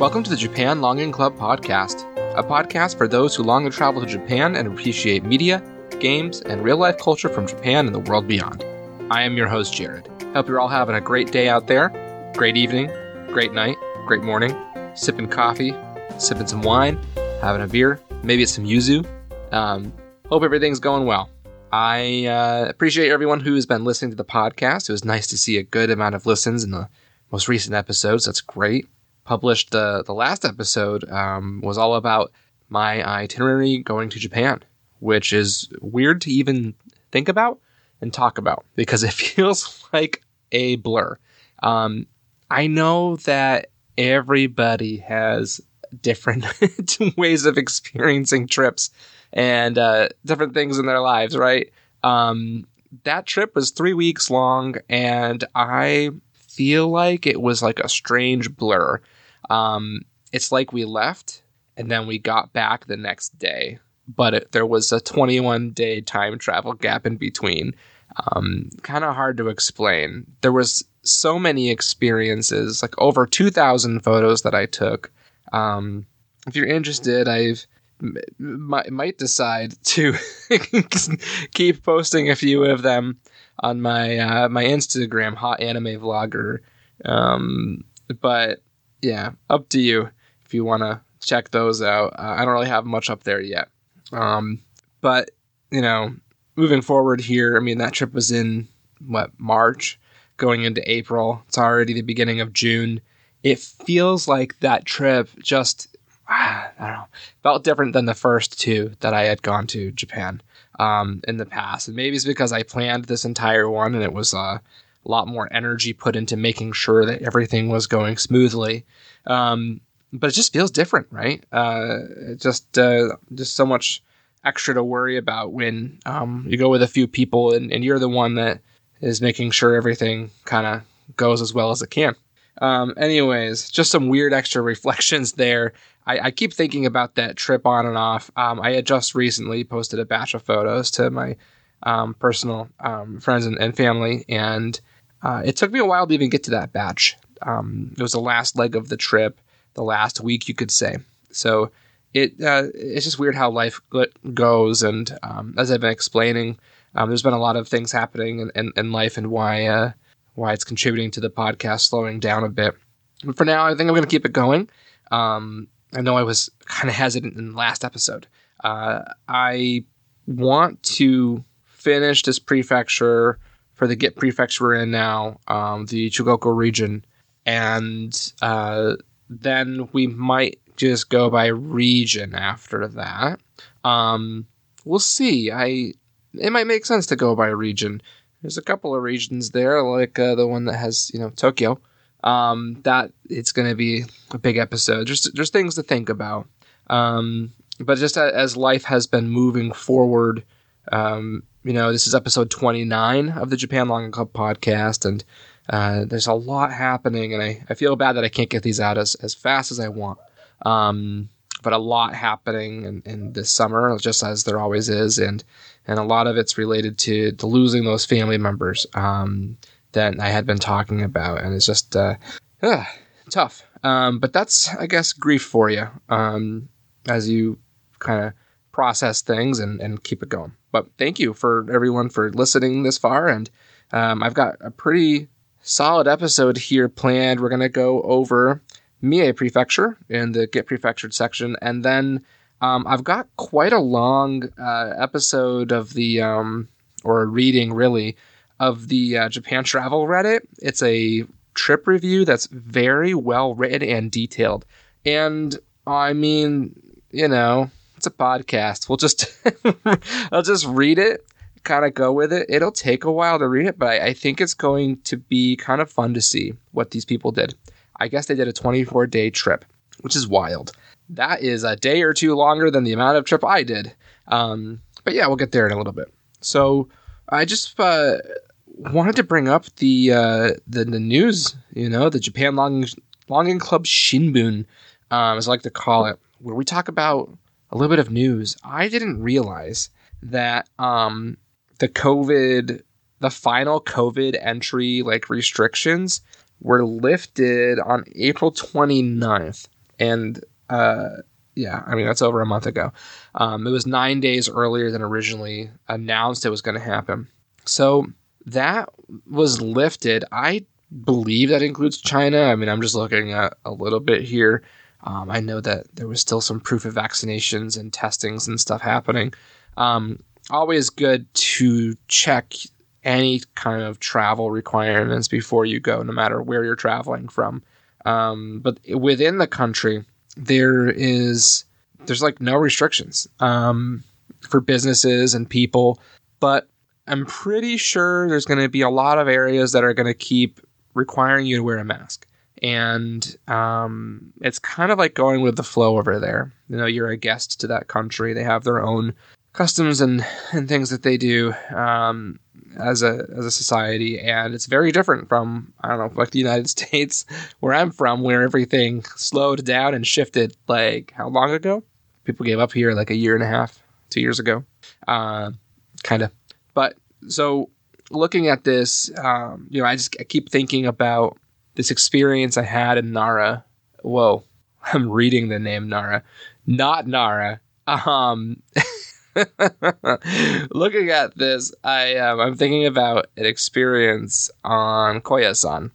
Welcome to the Japan Longing Club podcast, a podcast for those who long to travel to Japan and appreciate media, games, and real life culture from Japan and the world beyond. I am your host, Jared. Hope you're all having a great day out there, great evening, great night, great morning, sipping coffee, sipping some wine, having a beer, maybe it's some yuzu. Um, hope everything's going well. I uh, appreciate everyone who has been listening to the podcast. It was nice to see a good amount of listens in the most recent episodes. That's great published the the last episode um, was all about my itinerary going to Japan, which is weird to even think about and talk about because it feels like a blur. Um, I know that everybody has different ways of experiencing trips and uh, different things in their lives, right? Um, that trip was three weeks long, and I feel like it was like a strange blur. Um, it's like we left and then we got back the next day, but it, there was a 21 day time travel gap in between. Um, kind of hard to explain. There was so many experiences, like over 2,000 photos that I took. Um, if you're interested, I've might, might decide to keep posting a few of them on my uh, my Instagram, hot anime vlogger. Um, but yeah, up to you if you want to check those out. Uh, I don't really have much up there yet. Um, but, you know, moving forward here, I mean, that trip was in what, March, going into April. It's already the beginning of June. It feels like that trip just, I don't know, felt different than the first two that I had gone to Japan um, in the past. And maybe it's because I planned this entire one and it was, uh, a lot more energy put into making sure that everything was going smoothly. Um, but it just feels different, right? Uh, just uh, just so much extra to worry about when um, you go with a few people and, and, you're the one that is making sure everything kind of goes as well as it can. Um, anyways, just some weird extra reflections there. I, I, keep thinking about that trip on and off. Um, I had just recently posted a batch of photos to my um, personal um, friends and, and, family, and uh, it took me a while to even get to that batch. Um, it was the last leg of the trip, the last week, you could say. So it uh, it's just weird how life goes. And um, as I've been explaining, um, there's been a lot of things happening in, in, in life and why uh, why it's contributing to the podcast slowing down a bit. But for now, I think I'm going to keep it going. Um, I know I was kind of hesitant in the last episode. Uh, I want to finish this prefecture for the Git prefecture we're in now, um, the Chugoku region, and uh, then we might just go by region after that. Um, we'll see. I it might make sense to go by region. There's a couple of regions there, like uh, the one that has you know Tokyo. Um, that it's going to be a big episode. There's just things to think about. Um, but just as life has been moving forward, um, you know, this is episode 29 of the Japan Longing Club podcast, and uh, there's a lot happening, and I, I feel bad that I can't get these out as, as fast as I want. Um, but a lot happening in, in this summer, just as there always is, and and a lot of it's related to, to losing those family members um, that I had been talking about, and it's just uh, uh, tough. Um, but that's, I guess, grief for you um, as you kind of process things and, and keep it going. But thank you for everyone for listening this far. And um, I've got a pretty solid episode here planned. We're going to go over Mie Prefecture in the Get Prefectured section. And then um, I've got quite a long uh, episode of the, um, or a reading really, of the uh, Japan Travel Reddit. It's a trip review that's very well written and detailed. And I mean, you know, it's a podcast. We'll just I'll just read it, kind of go with it. It'll take a while to read it, but I, think it's going to be kind of fun to see what these people did. I guess they did a 24 day trip, which is wild. That is a day or two longer than the amount of trip I did. Um, but yeah, we'll get there in a little bit. So I just uh, wanted to bring up the, uh, the, the news. You know, the Japan Longing Longing Club Shinbun, um, as I like to call it, where we talk about a little bit of news. I didn't realize that um, the COVID, the final COVID entry like restrictions were lifted on April 29th. and uh, yeah, I mean that's over a month ago. Um, it was nine days earlier than originally announced it was going to happen. So that was lifted. I believe that includes China. I mean, I'm just looking at a little bit here. Um, I know that there was still some proof of vaccinations and testings and stuff happening. Um, always good to check any kind of travel requirements before you go, no matter where you're traveling from. Um, but within the country, there is there's like no restrictions um, for businesses and people, but I'm pretty sure there's going to be a lot of areas that are going to keep requiring you to wear a mask. And um, it's kind of like going with the flow over there. You know, you're a guest to that country. They have their own customs and, and things that they do um, as a as a society, and it's very different from I don't know, like the United States, where I'm from, where everything slowed down and shifted. Like how long ago? People gave up here like a year and a half, two years ago, uh, kind of. But so looking at this, um, you know, I just I keep thinking about this experience I had in Nara. Whoa, I'm reading the name Nara, not Nara. Um, looking at this, I um, I'm thinking about an experience on Koyasan.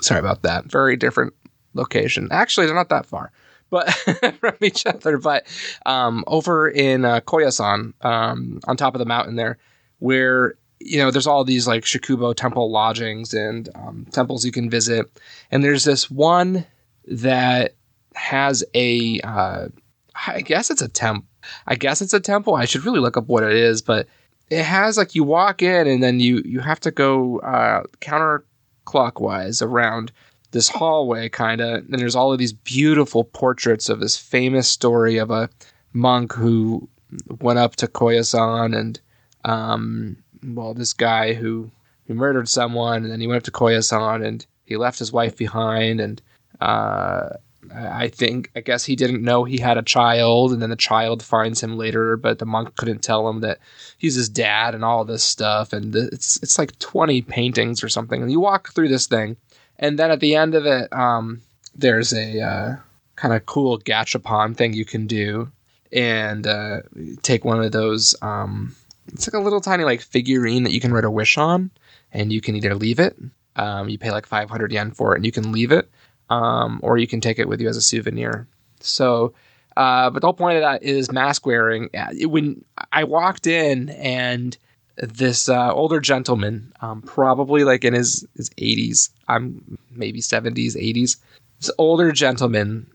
Sorry about that. Very different location. Actually, they're not that far, but from each other. But um, over in uh, Koyasan, um, on top of the mountain there, where you know there's all these like Shukubo temple lodgings and um, temples you can visit, and there's this one that has a uh, I guess it's a temple I guess it's a temple. I should really look up what it is, but it has like you walk in and then you you have to go uh, counterclockwise around this hallway, kind of. And there's all of these beautiful portraits of this famous story of a monk who went up to Koyasan and um, well, this guy who who murdered someone, and then he went up to Koyasan and he left his wife behind and. Uh, I think I guess he didn't know he had a child, and then the child finds him later, but the monk couldn't tell him that he's his dad and all this stuff. And it's it's like twenty paintings or something. And you walk through this thing, and then at the end of it, um, there's a uh, kind of cool gachapon thing you can do, and uh, take one of those. Um, it's like a little tiny like figurine that you can write a wish on, and you can either leave it. Um, you pay like 500 yen for it, and you can leave it um, or you can take it with you as a souvenir. So, uh, but the whole point of that is mask wearing. When I walked in and this uh, older gentleman, um, probably like in his, his 80s, I'm maybe 70s, 80s, this older gentleman,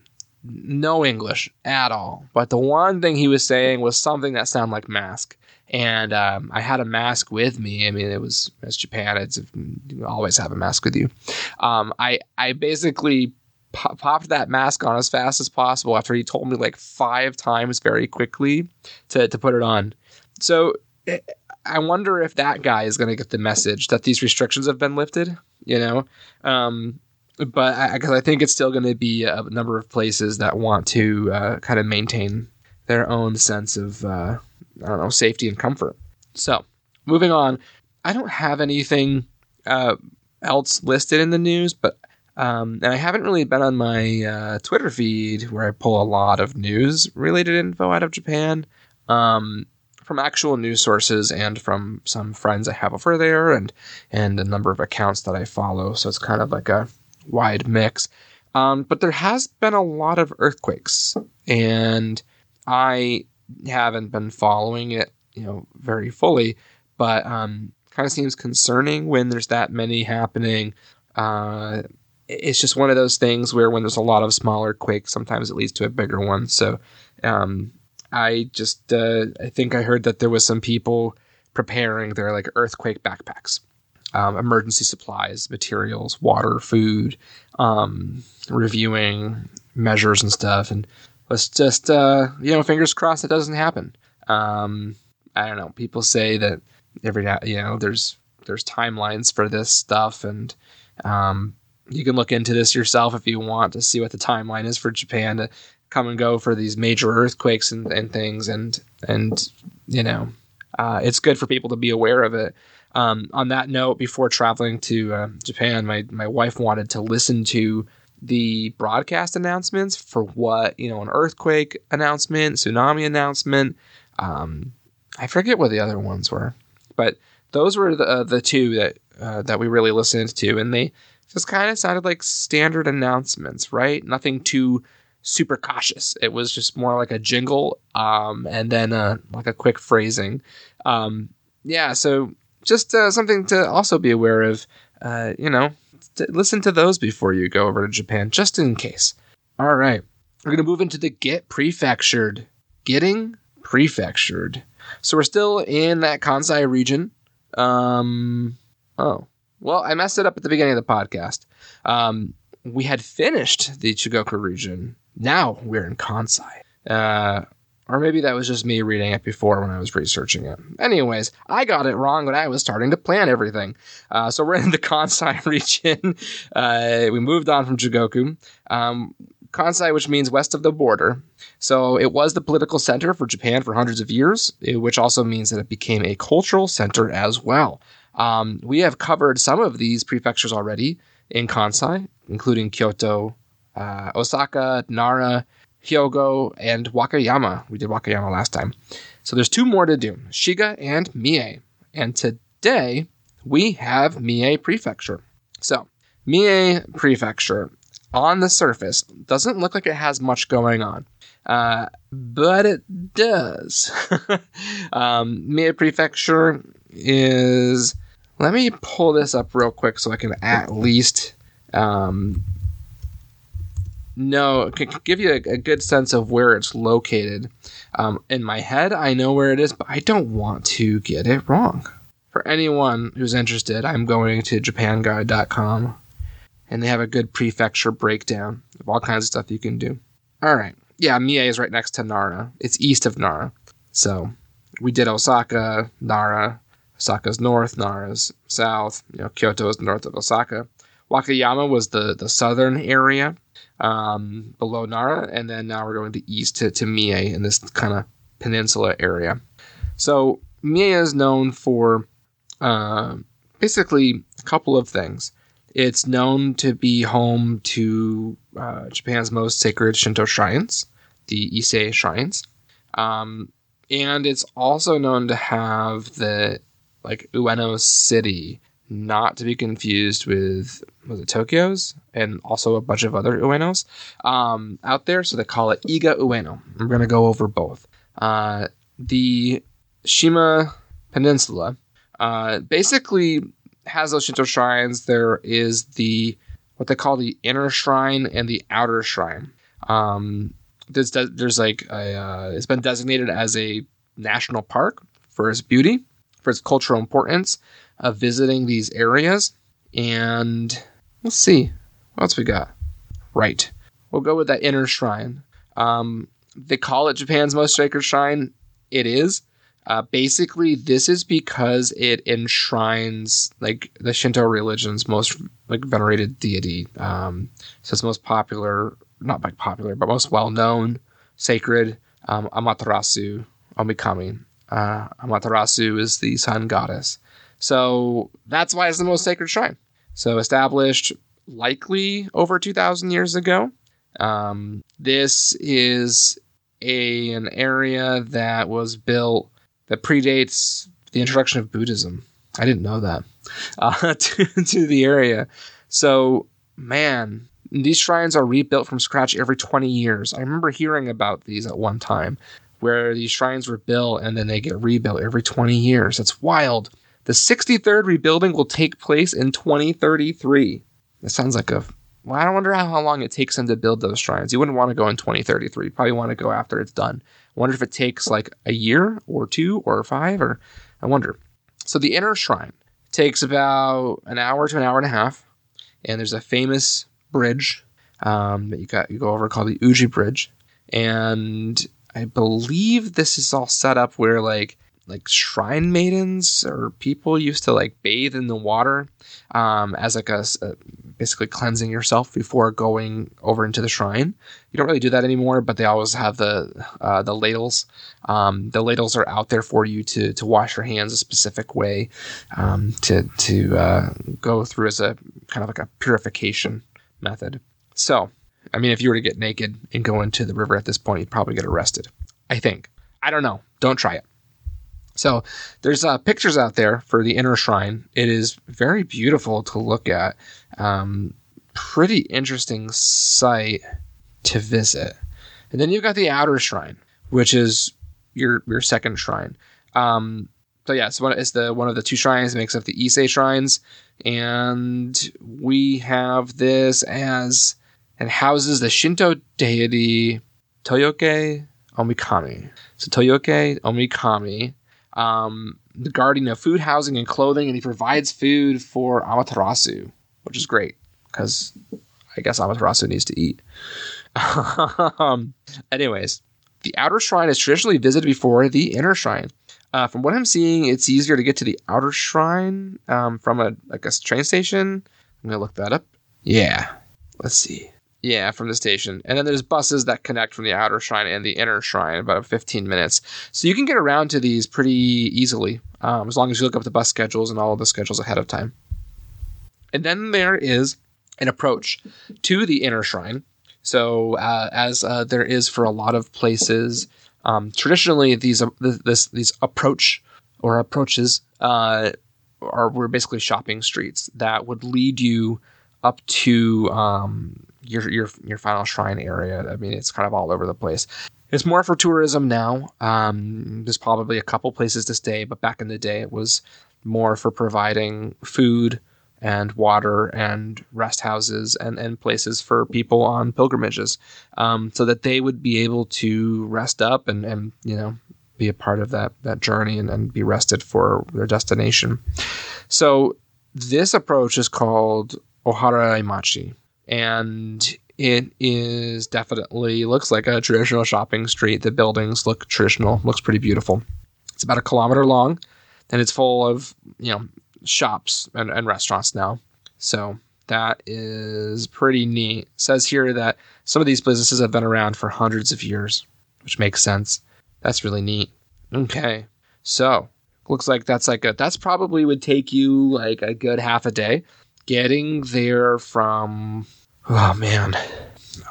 no English at all. But the one thing he was saying was something that sounded like mask and um, I had a mask with me. I mean, it was as Japan, it's you always have a mask with you. Um, I I basically popped that mask on as fast as possible after he told me like five times very quickly to to put it on. So eh, I wonder if that guy is going to get the message that these restrictions have been lifted. You know. Um, but because I, I, think it's still going to be a number of places that want to uh, kind of maintain their own sense of uh, I don't know, safety and comfort. So, moving on, I don't have anything uh, else listed in the news, but um, and I haven't really been on my uh, Twitter feed where I pull a lot of news related info out of Japan um, from actual news sources and from some friends I have over there and and a number of accounts that I follow. So it's kind of like a wide mix. Um, but there has been a lot of earthquakes, and I haven't been following it, you know, very fully, but um, kind of seems concerning when there's that many happening. Uh, it's just one of those things where when there's a lot of smaller quakes, sometimes it leads to a bigger one. So um, I just uh, I think I heard that there was some people preparing their like earthquake backpacks, um, emergency supplies, materials, water, food, um, reviewing measures and stuff, and let's just uh, you know fingers crossed it doesn't happen. Um, i don't know. People say that every you know there's there's timelines for this stuff and um, you can look into this yourself if you want to see what the timeline is for japan to come and go for these major earthquakes and, and things and and you know uh, it's good for people to be aware of it. Um, on that note before traveling to uh, japan my, my wife wanted to listen to the broadcast announcements for what you know an earthquake announcement, tsunami announcement. Um, I forget what the other ones were, but those were the uh, the two that uh, that we really listened to, and they just kind of sounded like standard announcements, right? Nothing too super cautious. It was just more like a jingle, um, and then uh, like a quick phrasing. Um, yeah, so just uh, something to also be aware of. Uh, you know, listen to those before you go over to Japan, just in case. All right, we're gonna move into the get prefectured. Getting prefectured. So we're still in that Kansai region. Um, oh, well, I messed it up at the beginning of the podcast. Um, we had finished the Chugoku region. Now we're in Kansai. Uh, or maybe that was just me reading it before when I was researching it. Anyways, I got it wrong when I was starting to plan everything. Uh, so we're in the Kansai region. Uh, we moved on from Chugoku. Um, Kansai, which means west of the border. So it was the political center for Japan for hundreds of years, eh, which also means that it became a cultural center as well. Um, we have covered some of these prefectures already in Kansai, including Kyoto, uh, Osaka, Nara, Hyogo, and Wakayama. We did Wakayama last time. So there's two more to do Shiga and Mie. And today we have Mie Prefecture. So, Mie Prefecture on the surface doesn't look like it has much going on. Uh, but it does. um, Mie Prefecture is. Let me pull this up real quick so I can at least um, know, can give you a, a, good sense of where it's located. Um, in my head, I know where it is, but I don't want to get it wrong. For anyone who's interested, I'm going to japanguide.com and they have a good prefecture breakdown of all kinds of stuff you can do. All right. Yeah, Mie is right next to Nara. It's east of Nara. So we did Osaka, Nara. Osaka's north, Nara's south. You know, Kyoto is north of Osaka. Wakayama was the, the southern area um, below Nara. And then now we're going to east to, to Mie in this kind of peninsula area. So Mie is known for uh, basically a couple of things. It's known to be home to uh, Japan's most sacred Shinto shrines, the Ise shrines. Um, and it's also known to have the like Ueno City, not to be confused with was it Tokyo's and also a bunch of other Uenos um, out there. So they call it Iga Ueno. We're gonna go over both. Uh, the Shima Peninsula uh, basically has those Shinto shrines, there is the what they call the inner shrine and the outer shrine. Um, there's there's like a, uh, it's been designated as a national park for its beauty, for its cultural importance of visiting these areas. And let's see what else we got. Right, we'll go with that inner shrine. Um, they call it Japan's most sacred shrine. It is. Uh, basically, this is because it enshrines like the Shinto religion's most like venerated deity. Um, so it's most popular, not like popular, but most well known, sacred um, Amaterasu Omikami. Uh, Amaterasu is the sun goddess. So that's why it's the most sacred shrine. So established likely over 2,000 years ago. Um, this is a, an area that was built that predates the introduction of Buddhism. I didn't know that uh, to, to the area. So, man, these shrines are rebuilt from scratch every 20 years. I remember hearing about these at one time where these shrines were built and then they get rebuilt every 20 years. That's wild. The 63rd rebuilding will take place in 2033. That sounds like a. Well, I wonder how, how long it takes them to build those shrines. You wouldn't want to go in 2033. You probably want to go after it's done I wonder if it takes like a year or two or five, or I wonder. So the inner shrine takes about an hour to an hour and a half, and there's a famous bridge um, that you got you go over called the Uji Bridge, and I believe this is all set up where like like shrine maidens or people used to like bathe in the water um, as like a, a, basically cleansing yourself before going over into the shrine. You don't really do that anymore, but they always have the uh, the ladles. Um, the ladles are out there for you to to wash your hands a specific way um, to to uh, go through as a kind of like a purification method. So, I mean, if you were to get naked and go into the river at this point, you'd probably get arrested. I think. I don't know. Don't try it. So there's uh, pictures out there for the inner shrine. It is very beautiful to look at. Um, pretty interesting site to visit. And then you've got the outer shrine, which is your your second shrine. Um, so yeah, it's one it's the one of the two shrines that makes up the Ise shrines, and we have this as and houses the Shinto deity Toyoke Omikami. So Toyoke Omikami, um, the guardian of food, housing, and clothing, and he provides food for Amaterasu, which is great because I guess Amaterasu needs to eat. um, anyways, the outer shrine is traditionally visited before the inner shrine. Uh, from what I'm seeing, it's easier to get to the outer shrine um, from a like a train station. I'm gonna look that up. Yeah, let's see. Yeah, from the station, and then there's buses that connect from the outer shrine and the inner shrine, about 15 minutes. So you can get around to these pretty easily, um, as long as you look up the bus schedules and all of the schedules ahead of time. And then there is an approach to the inner shrine. So, uh, as uh, there is for a lot of places, um, traditionally these uh, this these approach or approaches uh, are were basically shopping streets that would lead you up to um, your your your final shrine area. I mean, it's kind of all over the place. It's more for tourism now. Um, there's probably a couple places to stay, but back in the day, it was more for providing food and water and rest houses and, and places for people on pilgrimages um, so that they would be able to rest up and, and you know be a part of that that journey and, and be rested for their destination so this approach is called oharaimachi and it is definitely looks like a traditional shopping street the buildings look traditional looks pretty beautiful it's about a kilometer long and it's full of you know shops and, and restaurants now. So that is pretty neat. It says here that some of these businesses have been around for hundreds of years, which makes sense. That's really neat. Okay. So looks like that's like a that's probably would take you like a good half a day. Getting there from oh man.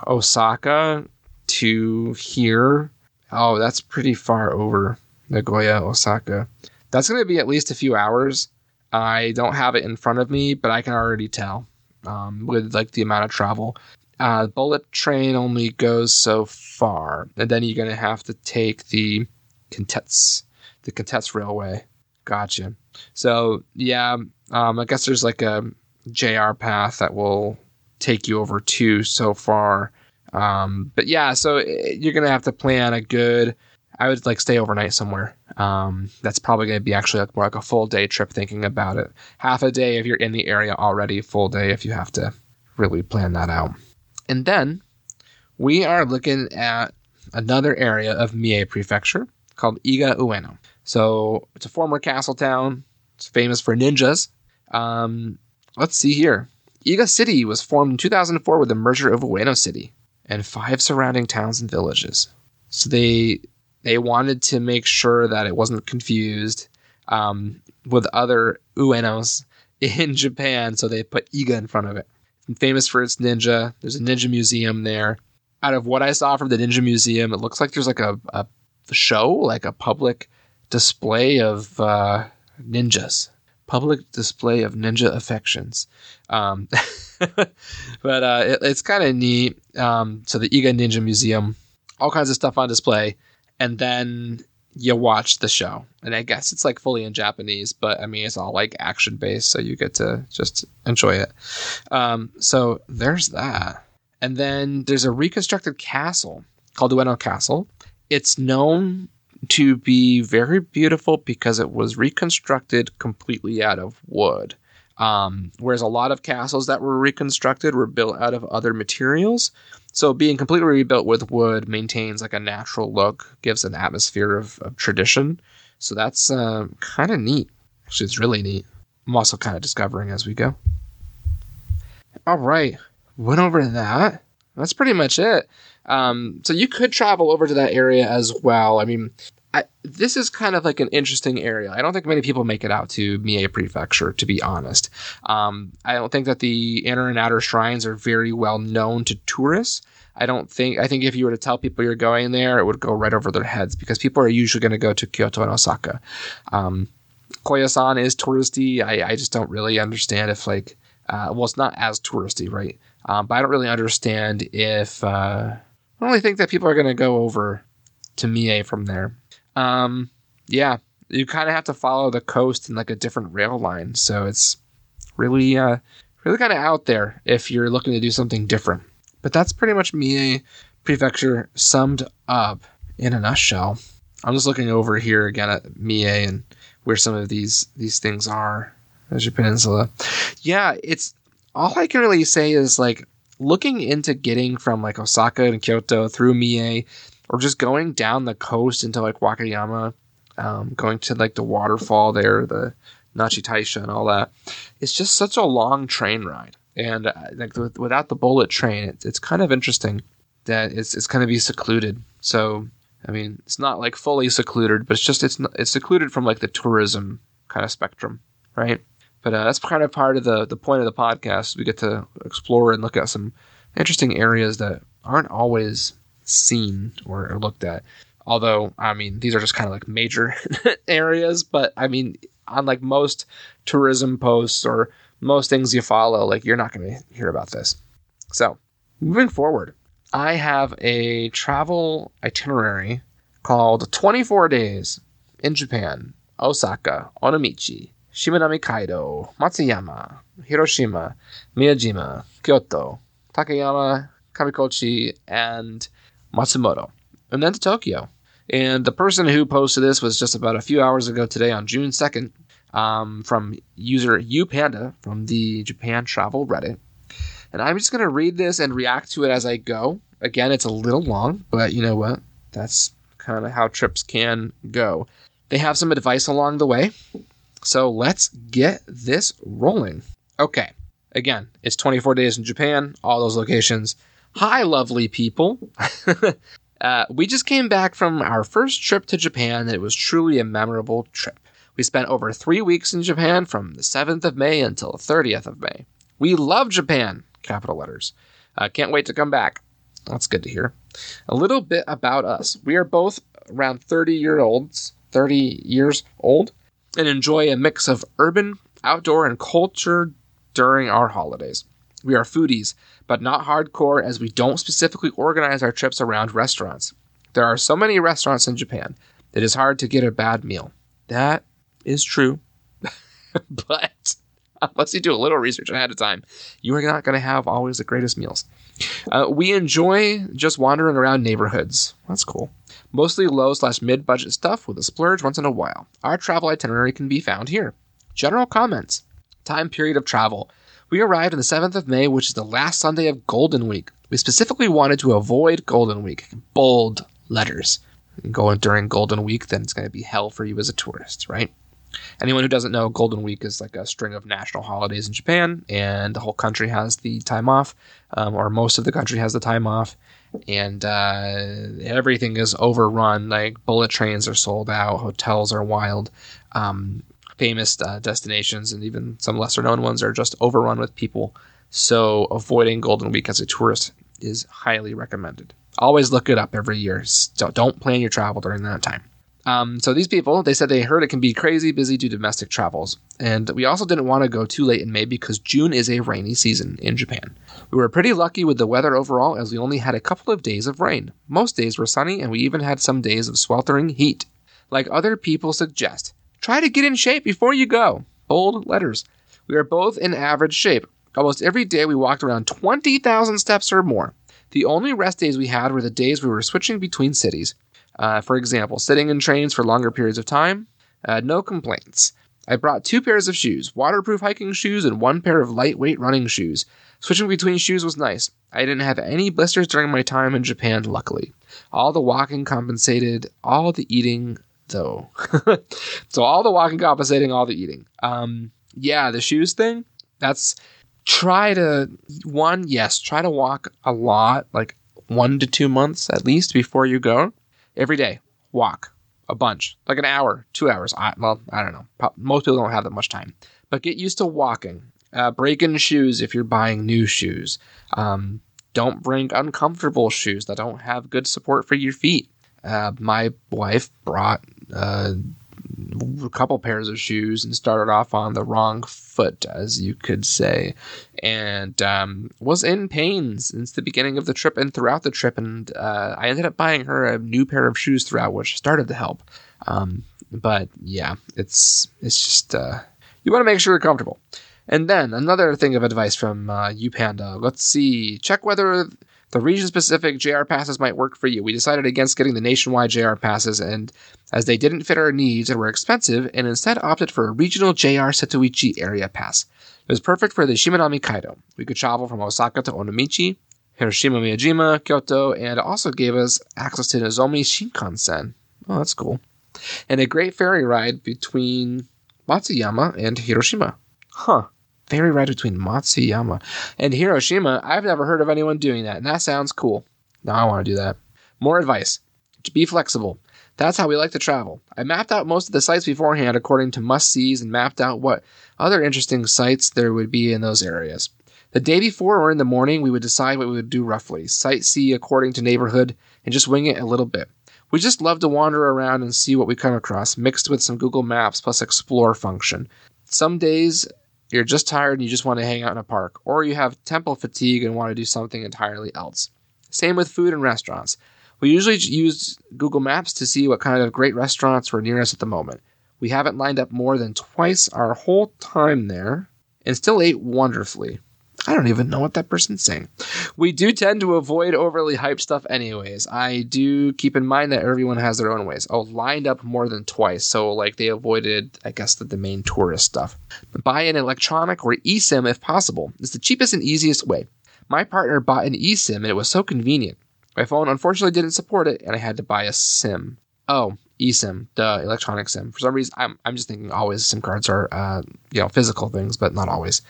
Osaka to here. Oh, that's pretty far over Nagoya, Osaka. That's going to be at least a few hours. I don't have it in front of me, but I can already tell um, with like the amount of travel. Uh, bullet train only goes so far, and then you're gonna have to take the Kintetsu, the Kintetsu Railway. Gotcha. So yeah, um, I guess there's like a JR path that will take you over to so far. Um, but yeah, so eh, you're gonna have to plan a good I would like stay overnight somewhere. Um, that's probably to be actually like more like a full day trip thinking about it. Half a day if you're in the area already, full day if you have to really plan that out. And then we are looking at another area of Mie Prefecture called Iga Ueno. So it's a former castle town. It's famous for ninjas. Um, let's see here. Iga City was formed in 2004 with the merger of Ueno City and five surrounding towns and villages. So they they wanted to make sure that it wasn't confused um, with other Uenos in Japan, so they put Iga in front of it. Famous for its ninja. There's a ninja museum there. Out of what I saw from the ninja museum, it looks like there's like a, a show, like a public display of uh, ninjas, public display of ninja affections. Um, but uh, it, it's kind of neat. Um, so the Iga Ninja Museum, all kinds of stuff on display and then you watch the show. And I guess it's like fully in Japanese, but I mean, it's all like action based, so you get to just enjoy it. Um, so there's that. And then there's a reconstructed castle called Ueno Castle. It's known to be very beautiful because it was reconstructed completely out of wood. Um, whereas a lot of castles that were reconstructed were built out of other materials. So being completely rebuilt with wood maintains like a natural look, gives an atmosphere of, of tradition. So that's uh, kind of neat. Actually, it's really neat. I'm also kind of discovering as we go. All right, went over that. That's pretty much it. Um, so you could travel over to that area as well. I mean, I, this is kind of like an interesting area. I don't think many people make it out to Mie Prefecture, to be honest. Um, I don't think that the inner and outer shrines are very well known to tourists. I don't think, I think if you were to tell people you're going there, it would go right over their heads because people are usually going to go to Kyoto and Osaka. Um, Koyasan is touristy. I, I just don't really understand if, like, uh, well, it's not as touristy, right? Um, but I don't really understand if, uh, I don't think that people are going to go over to Mie from there. Um, yeah, you kind of have to follow the coast in like a different rail line, so it's really, uh, really kind of out there if you're looking to do something different. But that's pretty much Mie Prefecture summed up in a nutshell. I'm just looking over here again at Mie and where some of these these things are as your peninsula. Yeah, it's all I can really say is like looking into getting from like Osaka and Kyoto through Mie or just going down the coast into like Wakayama, um, going to like the waterfall there, the Nachi Taisha and all that. It's just such a long train ride, and uh, like without the bullet train, it's, it's kind of interesting that it's it's going to be secluded. So I mean, it's not like fully secluded, but it's just it's it's secluded from like the tourism kind of spectrum, right? But uh, that's kind of part of the the point of the podcast. We get to explore and look at some interesting areas that aren't always seen or, looked at. Although, I mean, these are just kind of like major areas, but I mean, unlike most tourism posts or most things you follow, like you're not going to hear about this. So, moving forward, I have a travel itinerary called 24 Days in Japan, Osaka, Onomichi, Shimanami Kaido, Matsuyama, Hiroshima, Miyajima, Kyoto, Takayama, Kamikochi, and Matsumoto, and then to Tokyo. And the person who posted this was just about a few hours ago today on June 2nd um, from user upanda from the Japan Travel Reddit. And I'm just going to read this and react to it as I go. Again, it's a little long, but you know what? That's kind of how trips can go. They have some advice along the way. So let's get this rolling. Okay. Again, it's 24 days in Japan, all those locations. Hi, lovely people. uh, we just came back from our first trip to Japan, and it was truly a memorable trip. We spent over three weeks in Japan from the 7th of May until the 30th of May. We love Japan, capital letters. Uh, can't wait to come back. That's good to hear. A little bit about us. We are both around 30 year olds, 30 years old, and enjoy a mix of urban, outdoor, and culture during our holidays. We are foodies, but not hardcore as we don't specifically organize our trips around restaurants. There are so many restaurants in Japan, that it is hard to get a bad meal. That is true. but unless you do a little research ahead of time, you are not going to have always the greatest meals. Uh, we enjoy just wandering around neighborhoods. That's cool. Mostly low slash mid budget stuff with a splurge once in a while. Our travel itinerary can be found here. General comments. Time period of travel. We arrived on the 7th of May, which is the last Sunday of Golden Week. We specifically wanted to avoid Golden Week. Bold letters. Going during Golden Week, then it's going to be hell for you as a tourist, right? Anyone who doesn't know, Golden Week is like a string of national holidays in Japan, and the whole country has the time off, um, or most of the country has the time off, and uh, everything is overrun. Like bullet trains are sold out, hotels are wild. Um, famous uh, destinations and even some lesser known ones are just overrun with people. So avoiding Golden Week as a tourist is highly recommended. Always look it up every year. So don't plan your travel during that time. Um, so these people, they said they heard it can be crazy busy due to domestic travels. And we also didn't want to go too late in May because June is a rainy season in Japan. We were pretty lucky with the weather overall as we only had a couple of days of rain. Most days were sunny and we even had some days of sweltering heat. Like other people suggest, Try to get in shape before you go. Bold letters. We are both in average shape. Almost every day we walked around 20,000 steps or more. The only rest days we had were the days we were switching between cities. Uh, for example, sitting in trains for longer periods of time. Uh, no complaints. I brought two pairs of shoes waterproof hiking shoes and one pair of lightweight running shoes. Switching between shoes was nice. I didn't have any blisters during my time in Japan, luckily. All the walking compensated, all the eating though. so all the walking compensating, all the eating. Um, yeah, the shoes thing. That's try to one yes, try to walk a lot, like one to two months at least before you go. Every day, walk a bunch, like an hour, two hours. I, well, I don't know. Most people don't have that much time. But get used to walking. Uh, break in shoes if you're buying new shoes. Um, don't bring uncomfortable shoes that don't have good support for your feet. Uh, my wife brought uh, a couple pairs of shoes and started off on the wrong foot, as you could say, and um, was in pain since the beginning of the trip and throughout the trip. And uh, I ended up buying her a new pair of shoes throughout, which started to help. Um, but yeah, it's it's just uh, you want to make sure you're comfortable. And then another thing of advice from uh, UPanda. Let's see. Check whether the region specific JR passes might work for you. We decided against getting the nationwide JR passes, and as they didn't fit our needs and were expensive, and instead opted for a regional JR Setouchi area pass. It was perfect for the Shimanami Kaido. We could travel from Osaka to Onomichi, Hiroshima Miyajima, Kyoto, and also gave us access to Nozomi Shinkansen. Oh, that's cool. And a great ferry ride between Matsuyama and Hiroshima. Huh ferry ride between Matsuyama and Hiroshima. I've never heard of anyone doing that, and that sounds cool. Now I want to do that. More advice to be flexible. That's how we like to travel. I mapped out most of the sites beforehand according to must sees and mapped out what other interesting sites there would be in those areas. The day before or in the morning, we would decide what we would do roughly, sightsee according to neighborhood, and just wing it a little bit. We just love to wander around and see what we come across, mixed with some Google Maps plus explore function. Some days you're just tired and you just want to hang out in a park, or you have temple fatigue and want to do something entirely else. Same with food and restaurants. We usually use Google Maps to see what kind of great restaurants were near us at the moment. We haven't lined up more than twice our whole time there and still ate wonderfully. I don't even know what that person's saying. We do tend to avoid overly hyped stuff, anyways. I do keep in mind that everyone has their own ways. Oh, lined up more than twice, so like they avoided, I guess, the, the main tourist stuff. Buy an electronic or eSIM if possible. It's the cheapest and easiest way. My partner bought an eSIM and it was so convenient. My phone unfortunately didn't support it, and I had to buy a SIM. Oh, eSIM, the electronic SIM. For some reason, I'm, I'm just thinking always SIM cards are, uh, you know, physical things, but not always.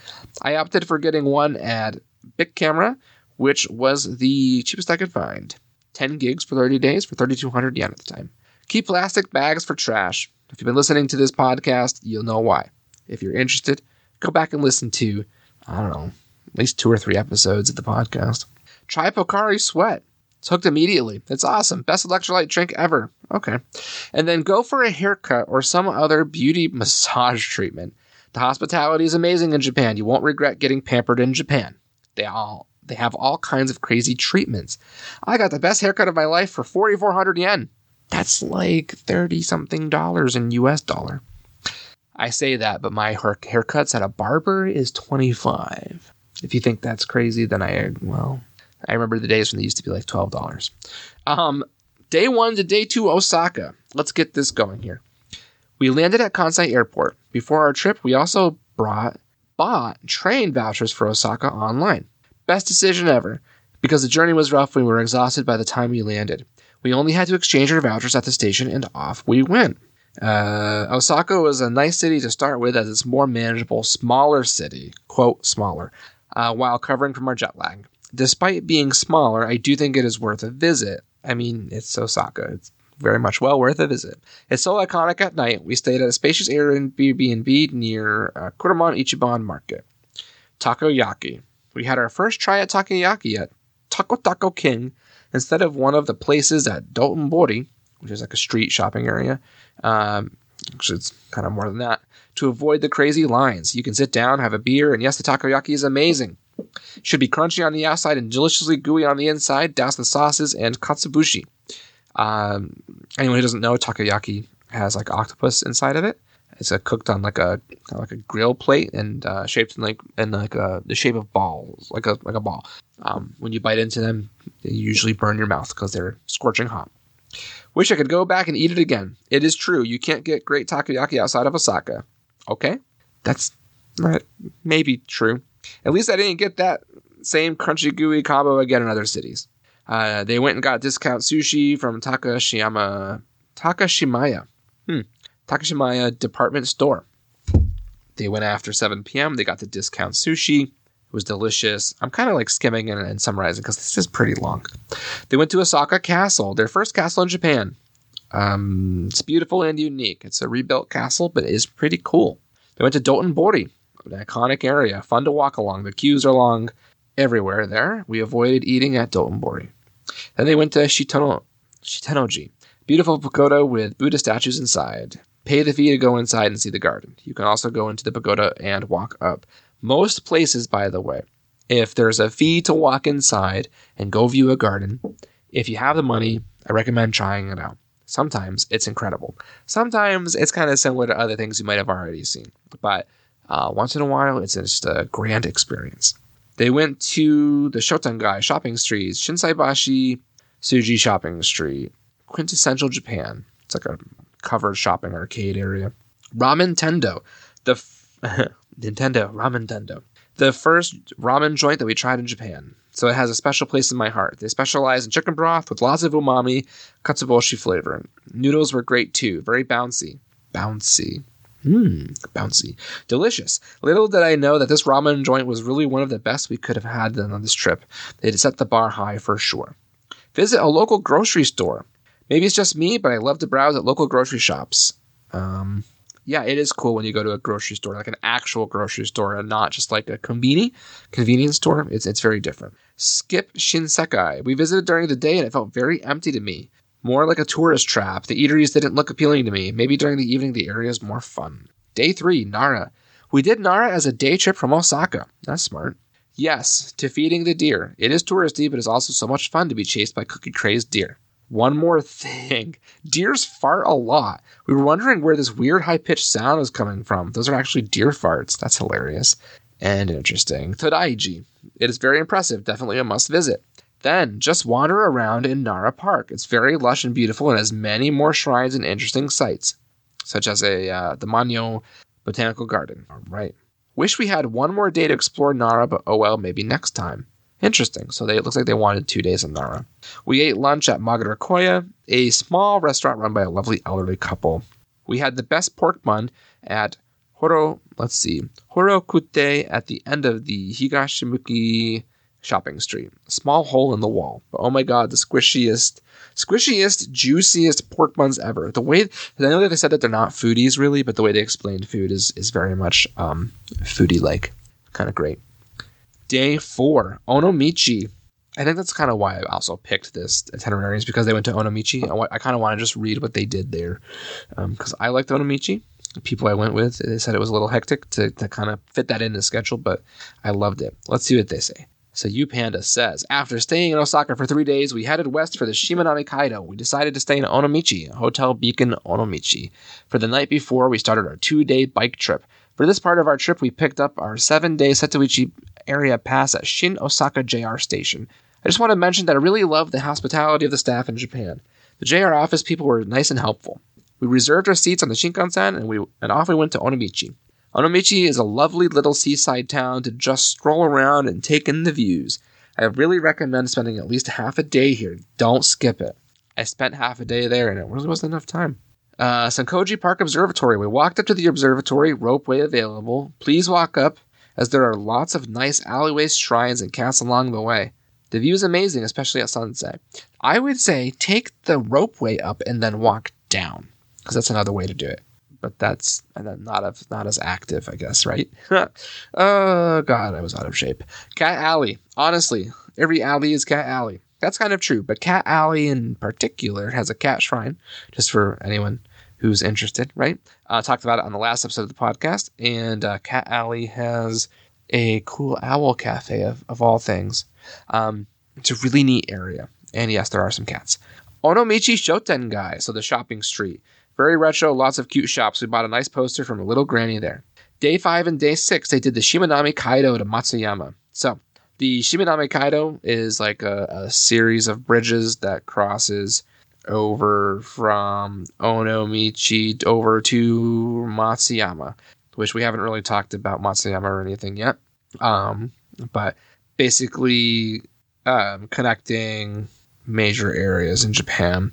I opted for getting one at Bic Camera, which was the cheapest I could find. 10 gigs for 30 days for 3,200 yen at the time. Keep plastic bags for trash. If you've been listening to this podcast, you'll know why. If you're interested, go back and listen to, I don't know, at least two or three episodes of the podcast. Try Pocari Sweat. It's hooked immediately. It's awesome. Best electrolyte drink ever. Okay. And then go for a haircut or some other beauty massage treatment. The hospitality is amazing in Japan. You won't regret getting pampered in Japan. They all they have all kinds of crazy treatments. I got the best haircut of my life for 4400 yen. That's like 30 something dollars in US dollar. I say that, but my haircuts at a barber is 25. If you think that's crazy, then I well, I remember the days when they used to be like twelve dollars. Um, day one to day two, Osaka. Let's get this going here. We landed at Kansai Airport. Before our trip, we also brought bought train vouchers for Osaka online. Best decision ever, because the journey was rough we were exhausted by the time we landed. We only had to exchange our vouchers at the station and off we went. Uh, Osaka was a nice city to start with as it's more manageable, smaller city, quote, smaller, uh, while covering from our jet lag despite being smaller, I do think it is worth a visit. I mean, it's Osaka. It's very much well worth a visit. It's so iconic at night. We stayed at a spacious Airbnb near uh, Kuromon Ichiban Market. Takoyaki. We had our first try at takoyaki at Taco King instead of one of the places at Dotonbori, which is like a street shopping area. Um, actually, it's kind of more than that. To avoid the crazy lines, you can sit down, have a beer, and yes, the takoyaki is amazing. Should be crunchy on the outside and deliciously gooey on the inside, doused in sauces and katsuobushi. Um, anyone who doesn't know, takoyaki has like octopus inside of it. It's uh, cooked on like a like a grill plate and uh, shaped in like in like a, uh, the shape of balls, like a like a ball. Um, when you bite into them, they usually burn your mouth because they're scorching hot. Wish I could go back and eat it again. It is true, you can't get great takoyaki outside of Osaka. Okay, that's not maybe true. At least I didn't get that same crunchy gooey combo again in other cities. Uh, they went and got discount sushi from Takashima Takashimaya. Hmm. Takashimaya department store. They went after 7 p.m. They got the discount sushi. It was delicious. I'm kind of like skimming and, and summarizing because this is pretty long. They went to Osaka Castle, their first castle in Japan. Um, it's beautiful and unique. It's a rebuilt castle, but it is pretty cool. They went to Dotonbori, an iconic area, fun to walk along. The queues are long everywhere there. We avoided eating at Dotonbori. Then they went to Shitono, Shitennoji, beautiful pagoda with Buddha statues inside. Pay the fee to go inside and see the garden. You can also go into the pagoda and walk up. Most places, by the way, if there's a fee to walk inside and go view a garden, if you have the money, I recommend trying it out. Sometimes it's incredible. Sometimes it's kind of similar to other things you might have already seen. But uh, once in a while, it's just a grand experience. They went to the Shotengai shopping streets, Shinsaibashi, Suji shopping street, quintessential Japan. It's like a covered shopping arcade area. Ramen Tendo, the f- Nintendo Ramen Tendo, the first ramen joint that we tried in Japan. So it has a special place in my heart. They specialize in chicken broth with lots of umami, katsuobushi flavor. Noodles were great too, very bouncy. Bouncy. Mmm, bouncy. Delicious. Little did I know that this ramen joint was really one of the best we could have had on this trip. Had set the bar high for sure. Visit a local grocery store. Maybe it's just me, but I love to browse at local grocery shops. Um, yeah, it is cool when you go to a grocery store, like an actual grocery store, and not just like a conveni convenience store. It's it's very different. Skip Shinsekai. We visited during the day and it felt very empty to me. More like a tourist trap. The eateries didn't look appealing to me. Maybe during the evening the area is more fun. Day three, Nara. We did Nara as a day trip from Osaka. That's smart. Yes, to feeding the deer. It is touristy, but it's also so much fun to be chased by cookie crazed deer. One more thing. Deers fart a lot. We were wondering where this weird high pitched sound was coming from. Those are actually deer farts. That's hilarious and interesting. Todaiji. It is very impressive. Definitely a must visit. Then just wander around in Nara Park. It's very lush and beautiful and has many more shrines and interesting sights, such as a uh, the Manyo Botanical Garden. All right. Wish we had one more day to explore Nara, but oh well, maybe next time. Interesting. So they, it looks like they wanted two days in Nara. We ate lunch at Magarakoya, a small restaurant run by a lovely elderly couple. We had the best pork bun at Horo, let's see, Horokute at the end of the Higashimuki shopping street. Small hole in the wall. But oh my god, the squishiest, squishiest, juiciest pork buns ever. The way, I know that they said that they're not foodies really, but the way they explained food is, is very much um, foodie like. Kind of great. Day four, Onomichi. I think that's kind of why I also picked this itinerary is because they went to Onomichi. I, kind of want to just read what they did there because um, I liked Onomichi. The people I went with, they said it was a little hectic to, to kind of fit that in the schedule, but I loved it. Let's see what they say. So U Panda says, after staying in Osaka for three days, we headed west for the Shimanami Kaido. We decided to stay in Onomichi, Hotel Beacon Onomichi. For the night before, we started our two-day bike trip. For this part of our trip, we picked up our seven-day Setouchi area pass at Shin Osaka JR Station. I just want to mention that I really love the hospitality of the staff in Japan. The JR office people were nice and helpful. We reserved our seats on the Shinkansen and we and off we went to Onomichi. Onomichi is a lovely little seaside town to just stroll around and take in the views. I really recommend spending at least half a day here. Don't skip it. I spent half a day there and it really wasn't enough time. Uh, Park Observatory. We walked up to the observatory, ropeway available. Please walk up, as there are lots of nice alleyways, shrines, and cats along the way. The view is amazing, especially at sunset. I would say take the ropeway up and then walk down, because that's another way to do it but that's not as not as active, I guess, right? oh god, I was out of shape. Cat Alley. Honestly, every alley is Cat Alley. That's kind of true, but Cat Alley in particular has a cat shrine, just for anyone who's interested, right? Uh, talked about it on the last episode of the podcast, and uh, Cat Alley has a cool owl cafe of, of all things. Um, it's a really neat area, and yes, there are some cats. Onomichi Shotengai, so the shopping street. Very retro, lots of cute shops. We bought a nice poster from a little granny there. Day five and day six, they did the Shimanami Kaido to Matsuyama. So, the Shimanami Kaido is like a, a series of bridges that crosses over from Onomichi over to Matsuyama, which we haven't really talked about Matsuyama or anything yet. Um, but basically, um, connecting major areas in Japan.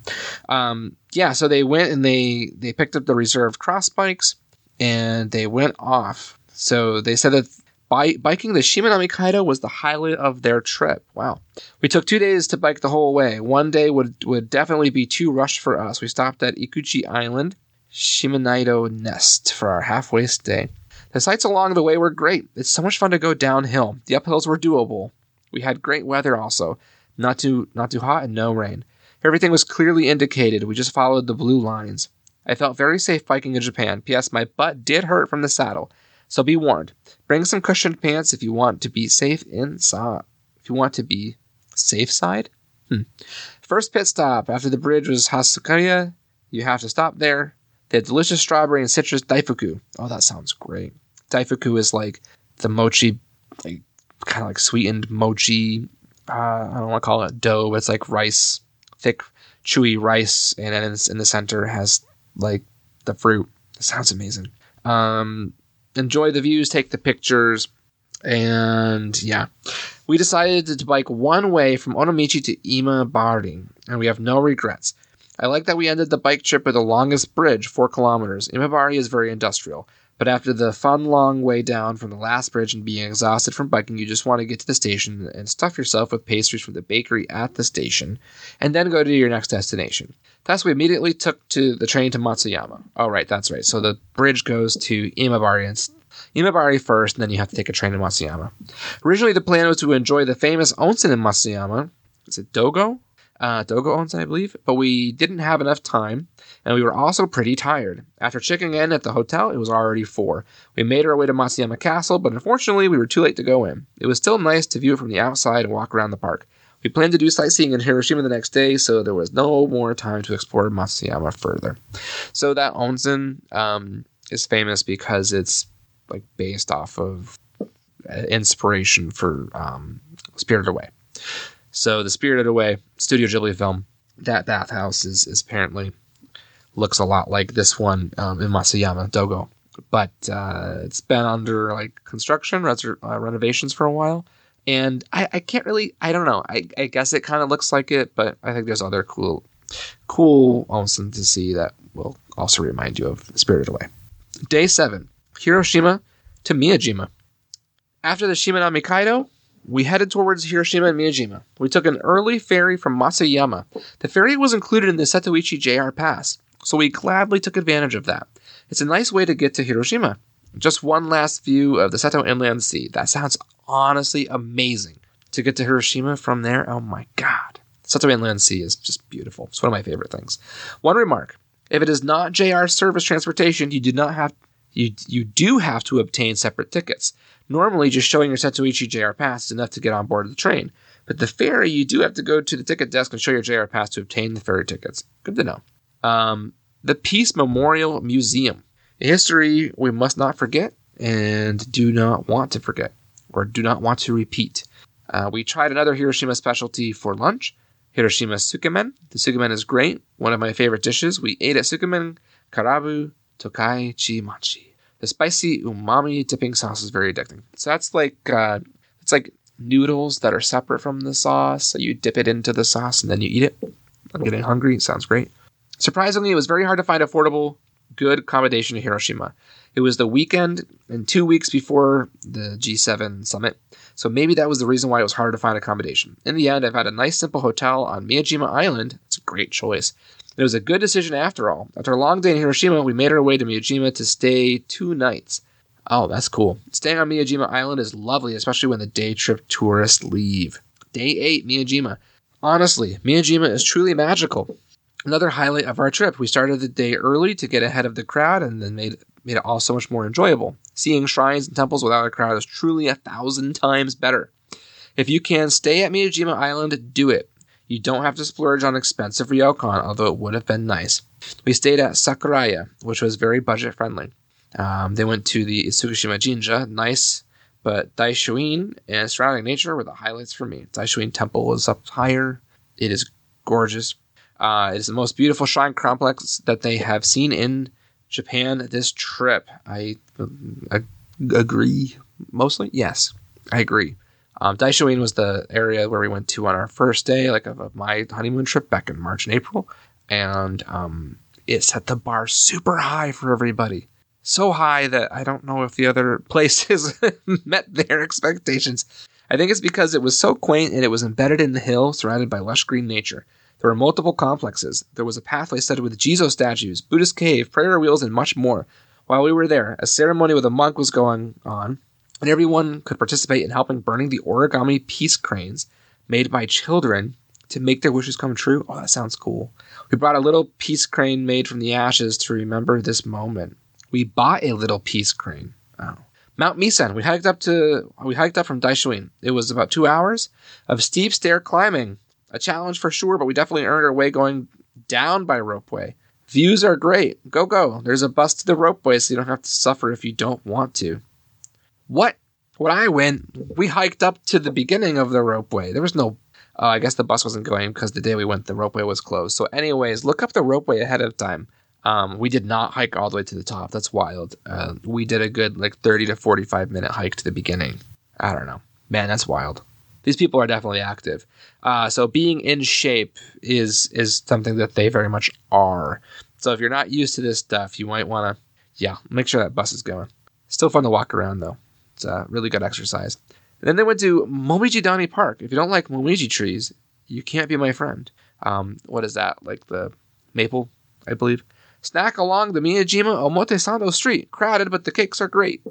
Um, yeah, so they went and they they picked up the reserved cross bikes and they went off. So they said that bi- biking the Shimanami Kaido was the highlight of their trip. Wow. We took two days to bike the whole way. One day would, would definitely be too rushed for us. We stopped at Ikuchi Island, Shimanaido Nest for our halfway stay. The sights along the way were great. It's so much fun to go downhill. The uphills were doable. We had great weather also. Not too not too hot and no rain. Everything was clearly indicated. We just followed the blue lines. I felt very safe biking in Japan. P.S. My butt did hurt from the saddle. So be warned. Bring some cushioned pants if you want to be safe inside. If you want to be safe side. Hmm. First pit stop after the bridge was Hasukaya. You have to stop there. They had delicious strawberry and citrus daifuku. Oh, that sounds great. Daifuku is like the mochi, like kind of like sweetened mochi. Uh, I don't want to call it dough, but it's like rice, thick, chewy rice, and then in, the center has like the fruit. It sounds amazing. Um, enjoy the views, take the pictures, and yeah, we decided to bike one way from Onomichi to Imabari, and we have no regrets. I like that we ended the bike trip at the longest bridge, four kilometers. Imabari is very industrial, but after the fun long way down from the last bridge and being exhausted from biking, you just want to get to the station and stuff yourself with pastries from the bakery at the station, and then go to your next destination. Thus, we immediately took to the train to Matsuyama. Oh, right, that's right. So the bridge goes to Imabari and Imabari first, and then you have to take a train to Matsuyama. Originally, the plan was to enjoy the famous onsen in Matsuyama. Is it Dogo? Uh, Dogo onsen, I believe. But we didn't have enough time, and we were also pretty tired. After checking in at the hotel, it was already four. We made our way to Matsuyama Castle, but unfortunately, we were too late to go in. It was still nice to view it from the outside and walk around the park. We planned to do sightseeing in Hiroshima the next day, so there was no more time to explore Matsuyama further. So that onsen um, is famous because it's like based off of uh, inspiration for um, Spirited Away. So the Spirited Away Studio Ghibli film, that bathhouse is, is apparently looks a lot like this one um, in Masayama Dogo, but uh, it's been under like construction, res- uh, renovations for a while and I, I can't really I don't know I, I guess it kind of looks like it but I think there's other cool cool onsen to see that will also remind you of Spirited Away. Day 7 Hiroshima to Miyajima. After the Shimanami Kaido, we headed towards Hiroshima and Miyajima. We took an early ferry from Matsuyama. The ferry was included in the Setouchi JR Pass, so we gladly took advantage of that. It's a nice way to get to Hiroshima. Just one last view of the Seto Inland Sea. That sounds honestly amazing. To get to Hiroshima from there, oh my god. Seto Inland Sea is just beautiful. It's one of my favorite things. One remark. If it is not JR service transportation, you do not have you you do have to obtain separate tickets. Normally, just showing your Setouchi JR pass is enough to get on board the train. But the ferry, you do have to go to the ticket desk and show your JR pass to obtain the ferry tickets. Good to know. Um, the Peace Memorial Museum, a history we must not forget and do not want to forget or do not want to repeat. Uh, we tried another Hiroshima specialty for lunch, Hiroshima Tsukemen. The Tsukemen is great, one of my favorite dishes. We ate at Tsukemen, Karabu, Tokai Chi Machi. The spicy umami dipping sauce is very addicting. So that's like uh, it's like noodles that are separate from the sauce. So you dip it into the sauce and then you eat it. I'm getting hungry. Sounds great. Surprisingly, it was very hard to find affordable, good accommodation in Hiroshima. It was the weekend and two weeks before the G7 summit, so maybe that was the reason why it was hard to find accommodation. In the end, I've had a nice simple hotel on Miyajima Island. It's a great choice. It was a good decision after all. After a long day in Hiroshima, we made our way to Miyajima to stay two nights. Oh, that's cool. Staying on Miyajima Island is lovely, especially when the day trip tourists leave. Day 8, Miyajima. Honestly, Miyajima is truly magical. Another highlight of our trip, we started the day early to get ahead of the crowd and then made, made it all so much more enjoyable. Seeing shrines and temples without a crowd is truly a thousand times better. If you can stay at Miyajima Island, do it. You don't have to splurge on expensive ryokan, although it would have been nice. We stayed at Sakuraya, which was very budget friendly. Um, they went to the Tsukushima Jinja, nice, but Daishoin and surrounding nature were the highlights for me. Daishoin Temple is up higher. It is gorgeous. Uh, it is the most beautiful shrine complex that they have seen in Japan this trip. I, I agree mostly. Yes, I agree. Um, Daishoin was the area where we went to on our first day, like of, of my honeymoon trip back in March and April, and um, it set the bar super high for everybody. so high that I don't know if the other places met their expectations. I think it's because it was so quaint and it was embedded in the hill, surrounded by lush green nature. There were multiple complexes. There was a pathway studded with Jizo statues, Buddhist cave, prayer wheels, and much more. While we were there, a ceremony with a monk was going on, and everyone could participate in helping burning the origami peace cranes made by children to make their wishes come true. Oh, that sounds cool. We brought a little peace crane made from the ashes to remember this moment. We bought a little peace crane. Oh. Mount Misen. We hiked up to we hiked up from Daishoin. It was about two hours of steep stair climbing. A challenge for sure, but we definitely earned our way going down by ropeway. Views are great. Go go. There's a bus to the ropeway, so you don't have to suffer if you don't want to. What? When I went, we hiked up to the beginning of the ropeway. There was no uh, I guess the bus wasn't going because the day we went, the ropeway was closed. So, anyways, look up the ropeway ahead of time. Um, we did not hike all the way to the top. That's wild. Uh, we did a good like 30 to 45 minute hike to the beginning. I don't know. Man, that's wild. These people are definitely active. Uh, so being in shape is is something that they very much are. So if you're not used to this stuff, you might want to, yeah, make sure that bus is going. Still fun to walk around though. It's a really good exercise. And then they went to Momiji Dani Park. If you don't like momiji trees, you can't be my friend. Um, what is that? Like the maple, I believe. Snack along the Miyajima Omotesando Street. Crowded, but the cakes are great.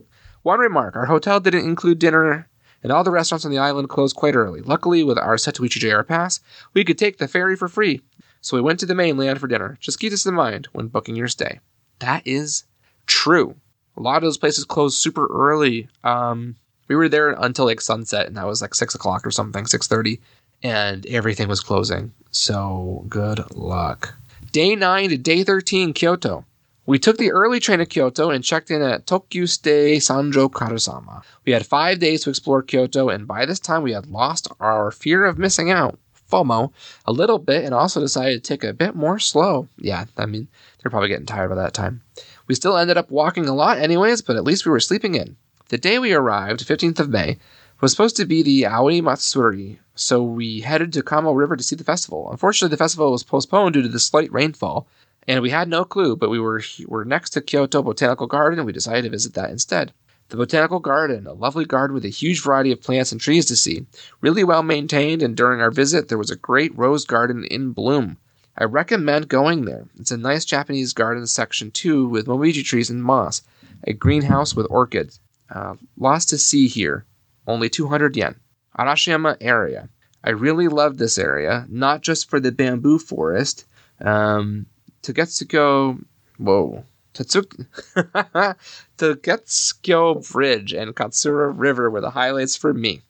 One remark our hotel didn't include dinner, and all the restaurants on the island closed quite early. Luckily, with our Setouchi JR Pass, we could take the ferry for free. So we went to the mainland for dinner. Just keep this in mind when booking your stay. That is true. A lot of those places close super early. Um, we were there until like sunset, and that was like six o'clock or something, six thirty, and everything was closing. So good luck. Day nine to day thirteen, Kyoto. We took the early train to Kyoto and checked in at Tokyu Stay Sanjo Karasuma. We had five days to explore Kyoto, and by this time we had lost our fear of missing out, FOMO, a little bit, and also decided to take a bit more slow. Yeah, I mean, they're probably getting tired by that time. We still ended up walking a lot, anyways, but at least we were sleeping in. The day we arrived, 15th of May, was supposed to be the Aoi Matsuri, so we headed to Kamo River to see the festival. Unfortunately, the festival was postponed due to the slight rainfall, and we had no clue, but we were, were next to Kyoto Botanical Garden and we decided to visit that instead. The Botanical Garden, a lovely garden with a huge variety of plants and trees to see, really well maintained, and during our visit, there was a great rose garden in bloom. I recommend going there. It's a nice Japanese garden section too, with momiji trees and moss, a greenhouse with orchids. Uh, lost to see here, only 200 yen. Arashiyama area. I really love this area, not just for the bamboo forest. Um, Togetsuko, whoa, Tatsuk, Togetsukyo Bridge and Katsura River were the highlights for me.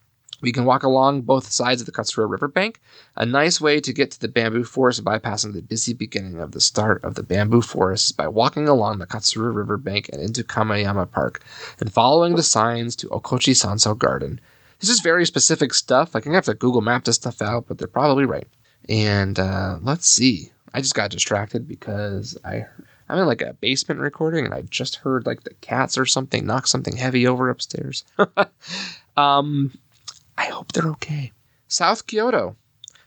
We can walk along both sides of the Katsura riverbank, a nice way to get to the bamboo forest bypassing the busy beginning of the start of the bamboo forest is by walking along the Katsura riverbank and into Kameyama Park, and following the signs to Okochi Sanso Garden. This is very specific stuff. Like, I'm gonna have to Google map this stuff out, but they're probably right. And uh, let's see. I just got distracted because I I'm in like a basement recording and I just heard like the cats or something knock something heavy over upstairs. um, I hope they're okay. South Kyoto.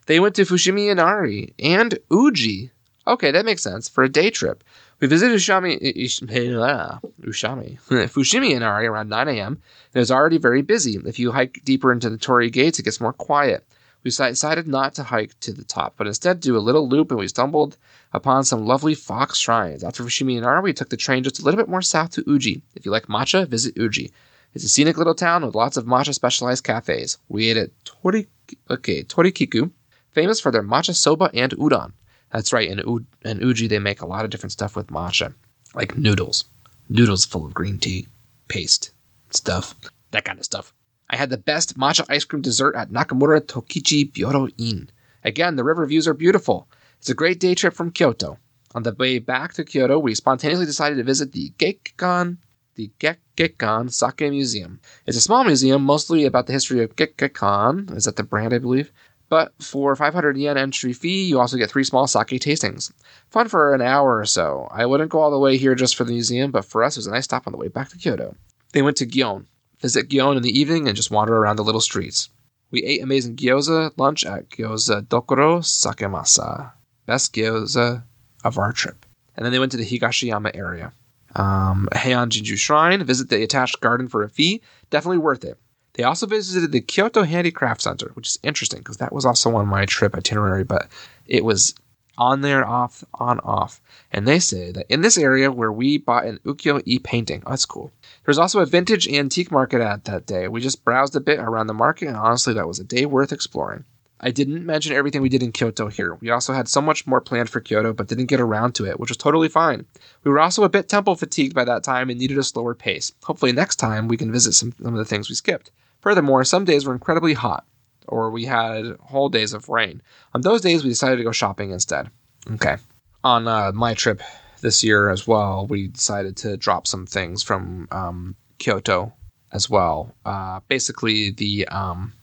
They went to Fushimi Inari and Uji. Okay, that makes sense. For a day trip. We visited Ushami, Ushami, Fushimi Inari around 9 a.m. It was already very busy. If you hike deeper into the Torii Gates, it gets more quiet. We decided not to hike to the top, but instead do a little loop, and we stumbled upon some lovely fox shrines. After Fushimi Inari, we took the train just a little bit more south to Uji. If you like matcha, visit Uji. It's a scenic little town with lots of matcha specialized cafes. We ate at Tori, okay, Torikiku, famous for their matcha soba and udon. That's right, in, U- in Uji they make a lot of different stuff with matcha, like noodles. Noodles full of green tea, paste, stuff, that kind of stuff. I had the best matcha ice cream dessert at Nakamura Tokichi Byodoin. Again, the river views are beautiful. It's a great day trip from Kyoto. On the way back to Kyoto, we spontaneously decided to visit the Gekkeikan the Gekkeikan Sake Museum. It's a small museum, mostly about the history of Gekkeikan. Is that the brand, I believe? But for 500 yen entry fee, you also get three small sake tastings. Fun for an hour or so. I wouldn't go all the way here just for the museum, but for us, it was a nice stop on the way back to Kyoto. They went to Gion. Visit Gion in the evening and just wander around the little streets. We ate amazing gyoza lunch at Gyoza Dokoro Sakemasa. Best gyoza of our trip. And then they went to the Higashiyama area. Um, Heian Jingu Shrine, visit the attached garden for a fee. Definitely worth it. They also visited the Kyoto Handicraft Center, which is interesting because that was also on my trip itinerary, but it was on there, off, on, off. And they say that in this area where we bought an ukiyo-e painting, oh, that's cool. There's also a vintage antique market at that day. We just browsed a bit around the market, and honestly, that was a day worth exploring. I didn't mention everything we did in Kyoto here. We also had so much more planned for Kyoto, but didn't get around to it, which was totally fine. We were also a bit temple fatigued by that time and needed a slower pace. Hopefully, next time we can visit some, some of the things we skipped. Furthermore, some days were incredibly hot, or we had whole days of rain. On those days, we decided to go shopping instead. Okay. On uh, my trip this year as well, we decided to drop some things from um, Kyoto as well. Uh, basically, the um,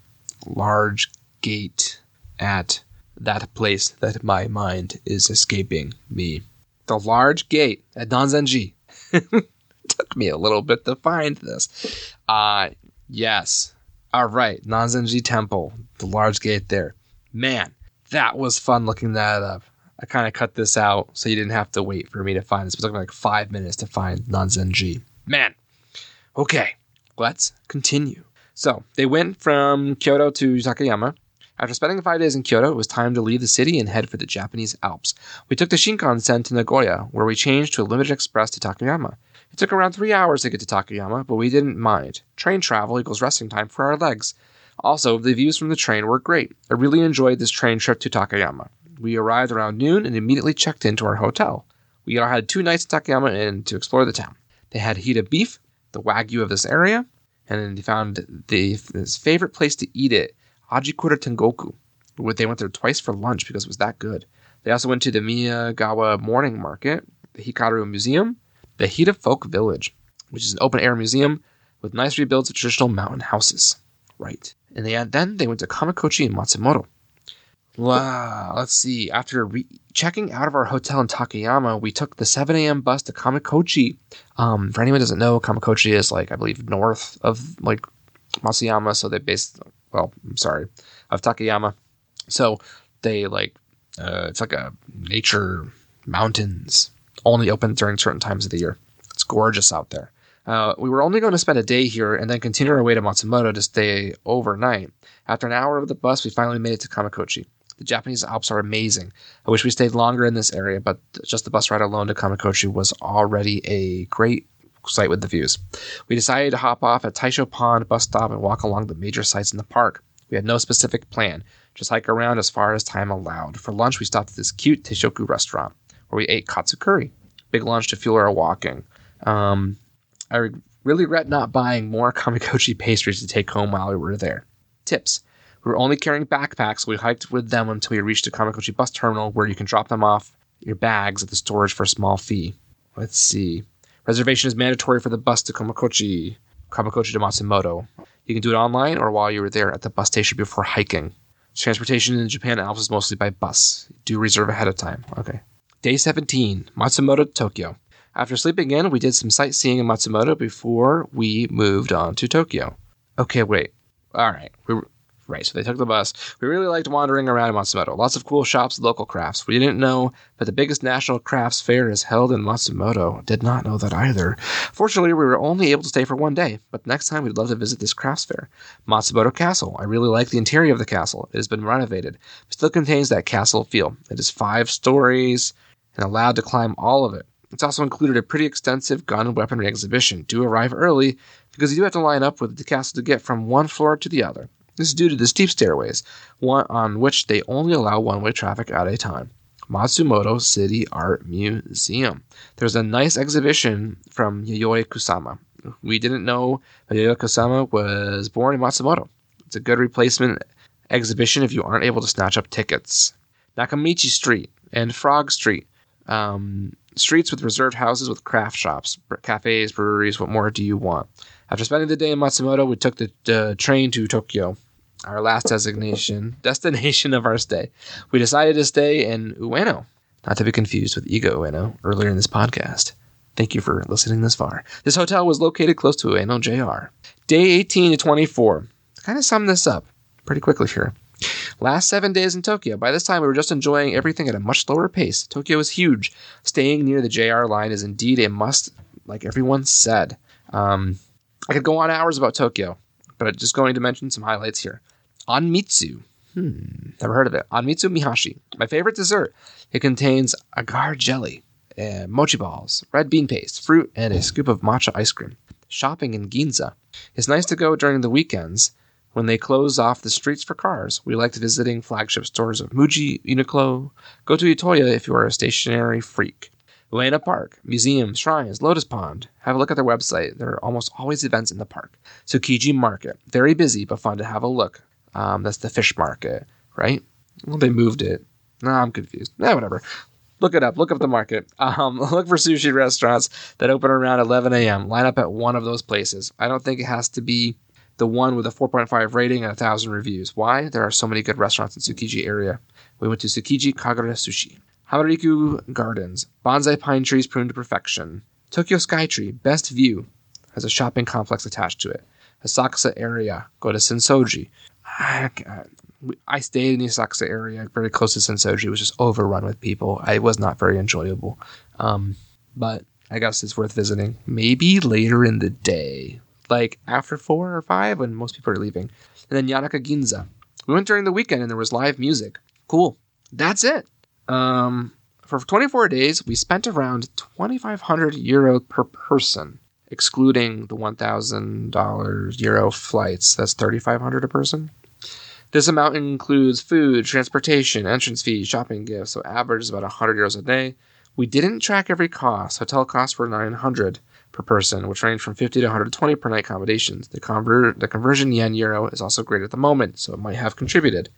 large gate at that place that my mind is escaping me. The large gate at Nanzenji. Took me a little bit to find this. Uh, yes. All right, Nanzenji Temple, the large gate there. Man, that was fun looking that up. I kind of cut this out so you didn't have to wait for me to find this. It took me like five minutes to find Nanzenji. Man. Okay, let's continue. So they went from Kyoto to Takayama. After spending five days in Kyoto, it was time to leave the city and head for the Japanese Alps. We took the Shinkansen to Nagoya, where we changed to a limited express to Takayama. It took around three hours to get to Takayama, but we didn't mind. Train travel equals resting time for our legs. Also, the views from the train were great. I really enjoyed this train trip to Takayama. We arrived around noon and immediately checked into our hotel. We all had two nights in Takayama and to explore the town. They had Hida beef, the wagyu of this area, and then they found the his favorite place to eat it, Ajikura Tengoku. Where they went there twice for lunch because it was that good. They also went to the Miyagawa Morning Market, the Hikaru Museum, the Hida Folk Village, which is an open air museum with nice rebuilds of traditional mountain houses. Right. And they then they went to Kamikochi and Matsumoto. Wow, let's see. After re- checking out of our hotel in Takayama, we took the 7 a.m. bus to Kamikochi. Um, for anyone who doesn't know, Kamikochi is like I believe north of like Matsuyama, so they based well, I'm sorry, of Takayama. So they like uh, it's like a nature mountains only open during certain times of the year. It's gorgeous out there. Uh, we were only going to spend a day here and then continue our way to Matsumoto to stay overnight. After an hour of the bus, we finally made it to Kamikochi. The Japanese Alps are amazing. I wish we stayed longer in this area, but just the bus ride alone to Kamikochi was already a great sight with the views. We decided to hop off at Taisho Pond bus stop and walk along the major sites in the park. We had no specific plan, just hike around as far as time allowed. For lunch, we stopped at this cute Teishoku restaurant where we ate katsu curry. Big lunch to fuel our walking. Um, I really regret not buying more kamikochi pastries to take home while we were there. Tips. We were only carrying backpacks, so we hiked with them until we reached the Kamikochi bus terminal where you can drop them off your bags at the storage for a small fee. Let's see. Reservation is mandatory for the bus to Kamikochi, Kamikochi to Matsumoto. You can do it online or while you were there at the bus station before hiking. Transportation in Japan Alps is mostly by bus. Do reserve ahead of time. Okay. Day 17, Matsumoto, Tokyo. After sleeping in, we did some sightseeing in Matsumoto before we moved on to Tokyo. Okay, wait. All right. We were, right, so they took the bus. We really liked wandering around Matsumoto. Lots of cool shops, local crafts. We didn't know, but the biggest national crafts fair is held in Matsumoto. Did not know that either. Fortunately, we were only able to stay for one day, but next time we'd love to visit this crafts fair. Matsumoto Castle. I really like the interior of the castle. It has been renovated, but still contains that castle feel. It is five stories and allowed to climb all of it. It's also included a pretty extensive gun and weaponry exhibition. Do arrive early because you do have to line up with the castle to get from one floor to the other. This is due to the steep stairways, one on which they only allow one-way traffic at a time. Matsumoto City Art Museum. There's a nice exhibition from Yayoi Kusama. We didn't know Yayoi Kusama was born in Matsumoto. It's a good replacement exhibition if you aren't able to snatch up tickets. Nakamachi Street and Frog Street. Um, streets with reserved houses with craft shops, cafes, breweries. What more do you want? After spending the day in Matsumoto, we took the uh, train to Tokyo, our last designation destination of our stay. We decided to stay in Ueno, not to be confused with Iga Ueno earlier in this podcast. Thank you for listening this far. This hotel was located close to Ueno JR. Day 18 to 24. Kind of sum this up pretty quickly here. Last seven days in Tokyo. By this time, we were just enjoying everything at a much slower pace. Tokyo is huge. Staying near the JR line is indeed a must like everyone said. Um, I could go on hours about Tokyo, but I'm just going to mention some highlights here. Anmitsu. Hmm, never heard of it. Anmitsu Mihashi. My favorite dessert. It contains agar jelly, uh, mochi balls, red bean paste, fruit, and a scoop of matcha ice cream. Shopping in Ginza. It's nice to go during the weekends when they close off the streets for cars. We liked visiting flagship stores of Muji, Uniqlo. Go to Itoya if you are a stationary freak. Ueno Park, museums, shrines, Lotus Pond. Have a look at their website. There are almost always events in the park. Tsukiji Market. Very busy, but fun to have a look. Um, that's the fish market, right? Well, they moved it. No, I'm confused. Yeah, whatever. Look it up. Look up the market. Um, look for sushi restaurants that open around 11 a.m. Line up at one of those places. I don't think it has to be the one with a 4.5 rating and a thousand reviews. Why? There are so many good restaurants in Tsukiji area. We went to Tsukiji Kagura Sushi. Hamarikyu Gardens. Bonsai pine trees pruned to perfection. Tokyo Skytree. Best view. Has a shopping complex attached to it. Asakusa area. Go to Sensoji. I, I stayed in the Asakusa area, very close to Sensoji. It was just overrun with people. It was not very enjoyable. Um, but I guess it's worth visiting. Maybe later in the day, like after four or five, when most people are leaving. And then Yanaka Ginza. We went during the weekend and there was live music. Cool. That's it. Um, for 24 days, we spent around 2,500 euro per person, excluding the $1,000 euro flights. That's 3,500 a person. This amount includes food, transportation, entrance fees, shopping gifts, so average is about 100 euros a day. We didn't track every cost. Hotel costs were 900 per person, which range from 50 to 120 per night accommodations. The, convert, the conversion yen euro is also great at the moment, so it might have contributed.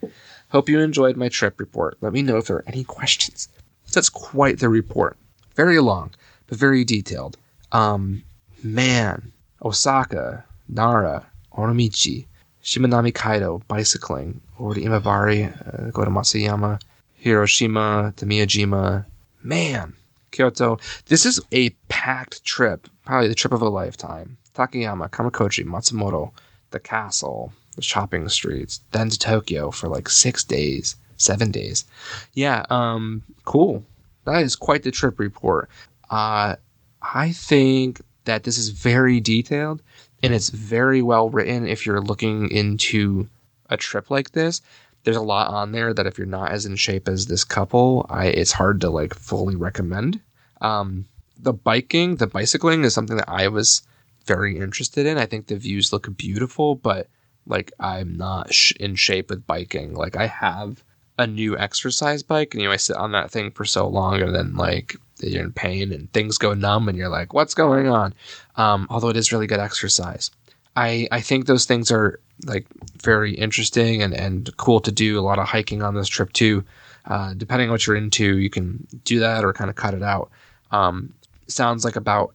Hope you enjoyed my trip report. Let me know if there are any questions. That's quite the report. Very long, but very detailed. Um, man, Osaka, Nara, Onomichi, Shimanami Kaido, bicycling, over to Imabari, uh, go to Matsuyama, Hiroshima, to Miyajima. Man, Kyoto. This is a packed trip, probably the trip of a lifetime. Takayama, Kamikochi, Matsumoto, the castle, the shopping streets, then to Tokyo for like six days, seven days. Yeah, um, cool. That is quite the trip report. Uh, I think that this is very detailed and it's very well written if you're looking into a trip like this there's a lot on there that if you're not as in shape as this couple, I it's hard to like fully recommend. Um, the biking, the bicycling is something that I was very interested in. I think the views look beautiful, but like I'm not sh- in shape with biking. Like I have a new exercise bike, and you know I sit on that thing for so long, and then like you're in pain and things go numb, and you're like, what's going on? Um, although it is really good exercise. I, I think those things are like very interesting and, and cool to do. A lot of hiking on this trip too. Uh, depending on what you're into, you can do that or kind of cut it out. Um, sounds like about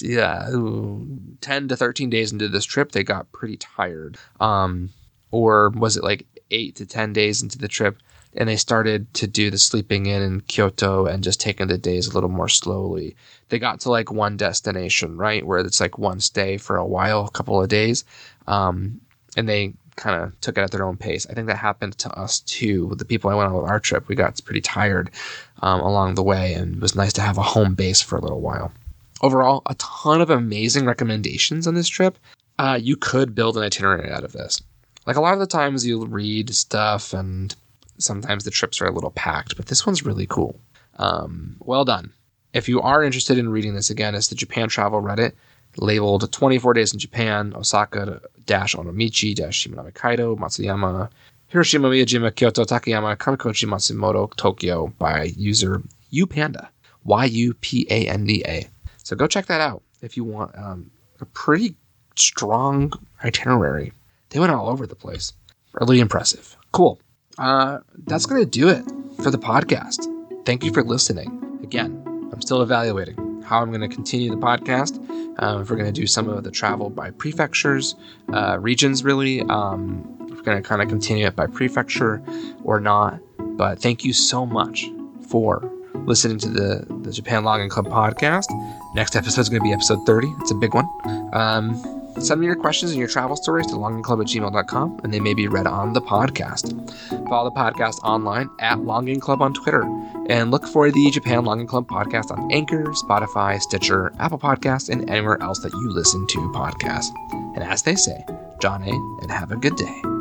yeah, 10 to 13 days into this trip, they got pretty tired. Um, or was it like eight to 10 days into the trip? And they started to do the sleeping in in Kyoto and just taking the days a little more slowly. They got to like one destination, right, where it's like one stay for a while, a couple of days, um, and they kind of took it at their own pace. I think that happened to us too. With the people I went on with our trip, we got pretty tired um, along the way, and it was nice to have a home base for a little while. Overall, a ton of amazing recommendations on this trip. Uh, you could build an itinerary out of this. Like a lot of the times, you read stuff and sometimes the trips are a little packed, but this one's really cool. Um, well done. If you are interested in reading this again, it's the Japan Travel Reddit labeled 24 Days in Japan, Osaka Onomichi Shimanami Kaido, Matsuyama, Hiroshima, Miyajima, Kyoto, Takayama, Kamikochi, Matsumoto, Tokyo by user Upanda, Y U P A N D A. So go check that out if you want um, a pretty strong itinerary. They went all over the place. Really impressive. Cool uh, that's going to do it for the podcast. Thank you for listening. Again, I'm still evaluating how I'm going to continue the podcast. Um, if we're going to do some of the travel by prefectures, uh, regions, really. Um, we're going to kind of continue it by prefecture or not. But thank you so much for listening to the, the Japan Longing Club podcast. Next episode is going to be episode 30. It's a big one. Um, Send me your questions and your travel stories to longingclub at gmail.com, and they may be read on the podcast. Follow the podcast online at Longing Club on Twitter, and look for the Japan Longing Club podcast on Anchor, Spotify, Stitcher, Apple Podcasts, and anywhere else that you listen to podcasts. And as they say, John A, and have a good day.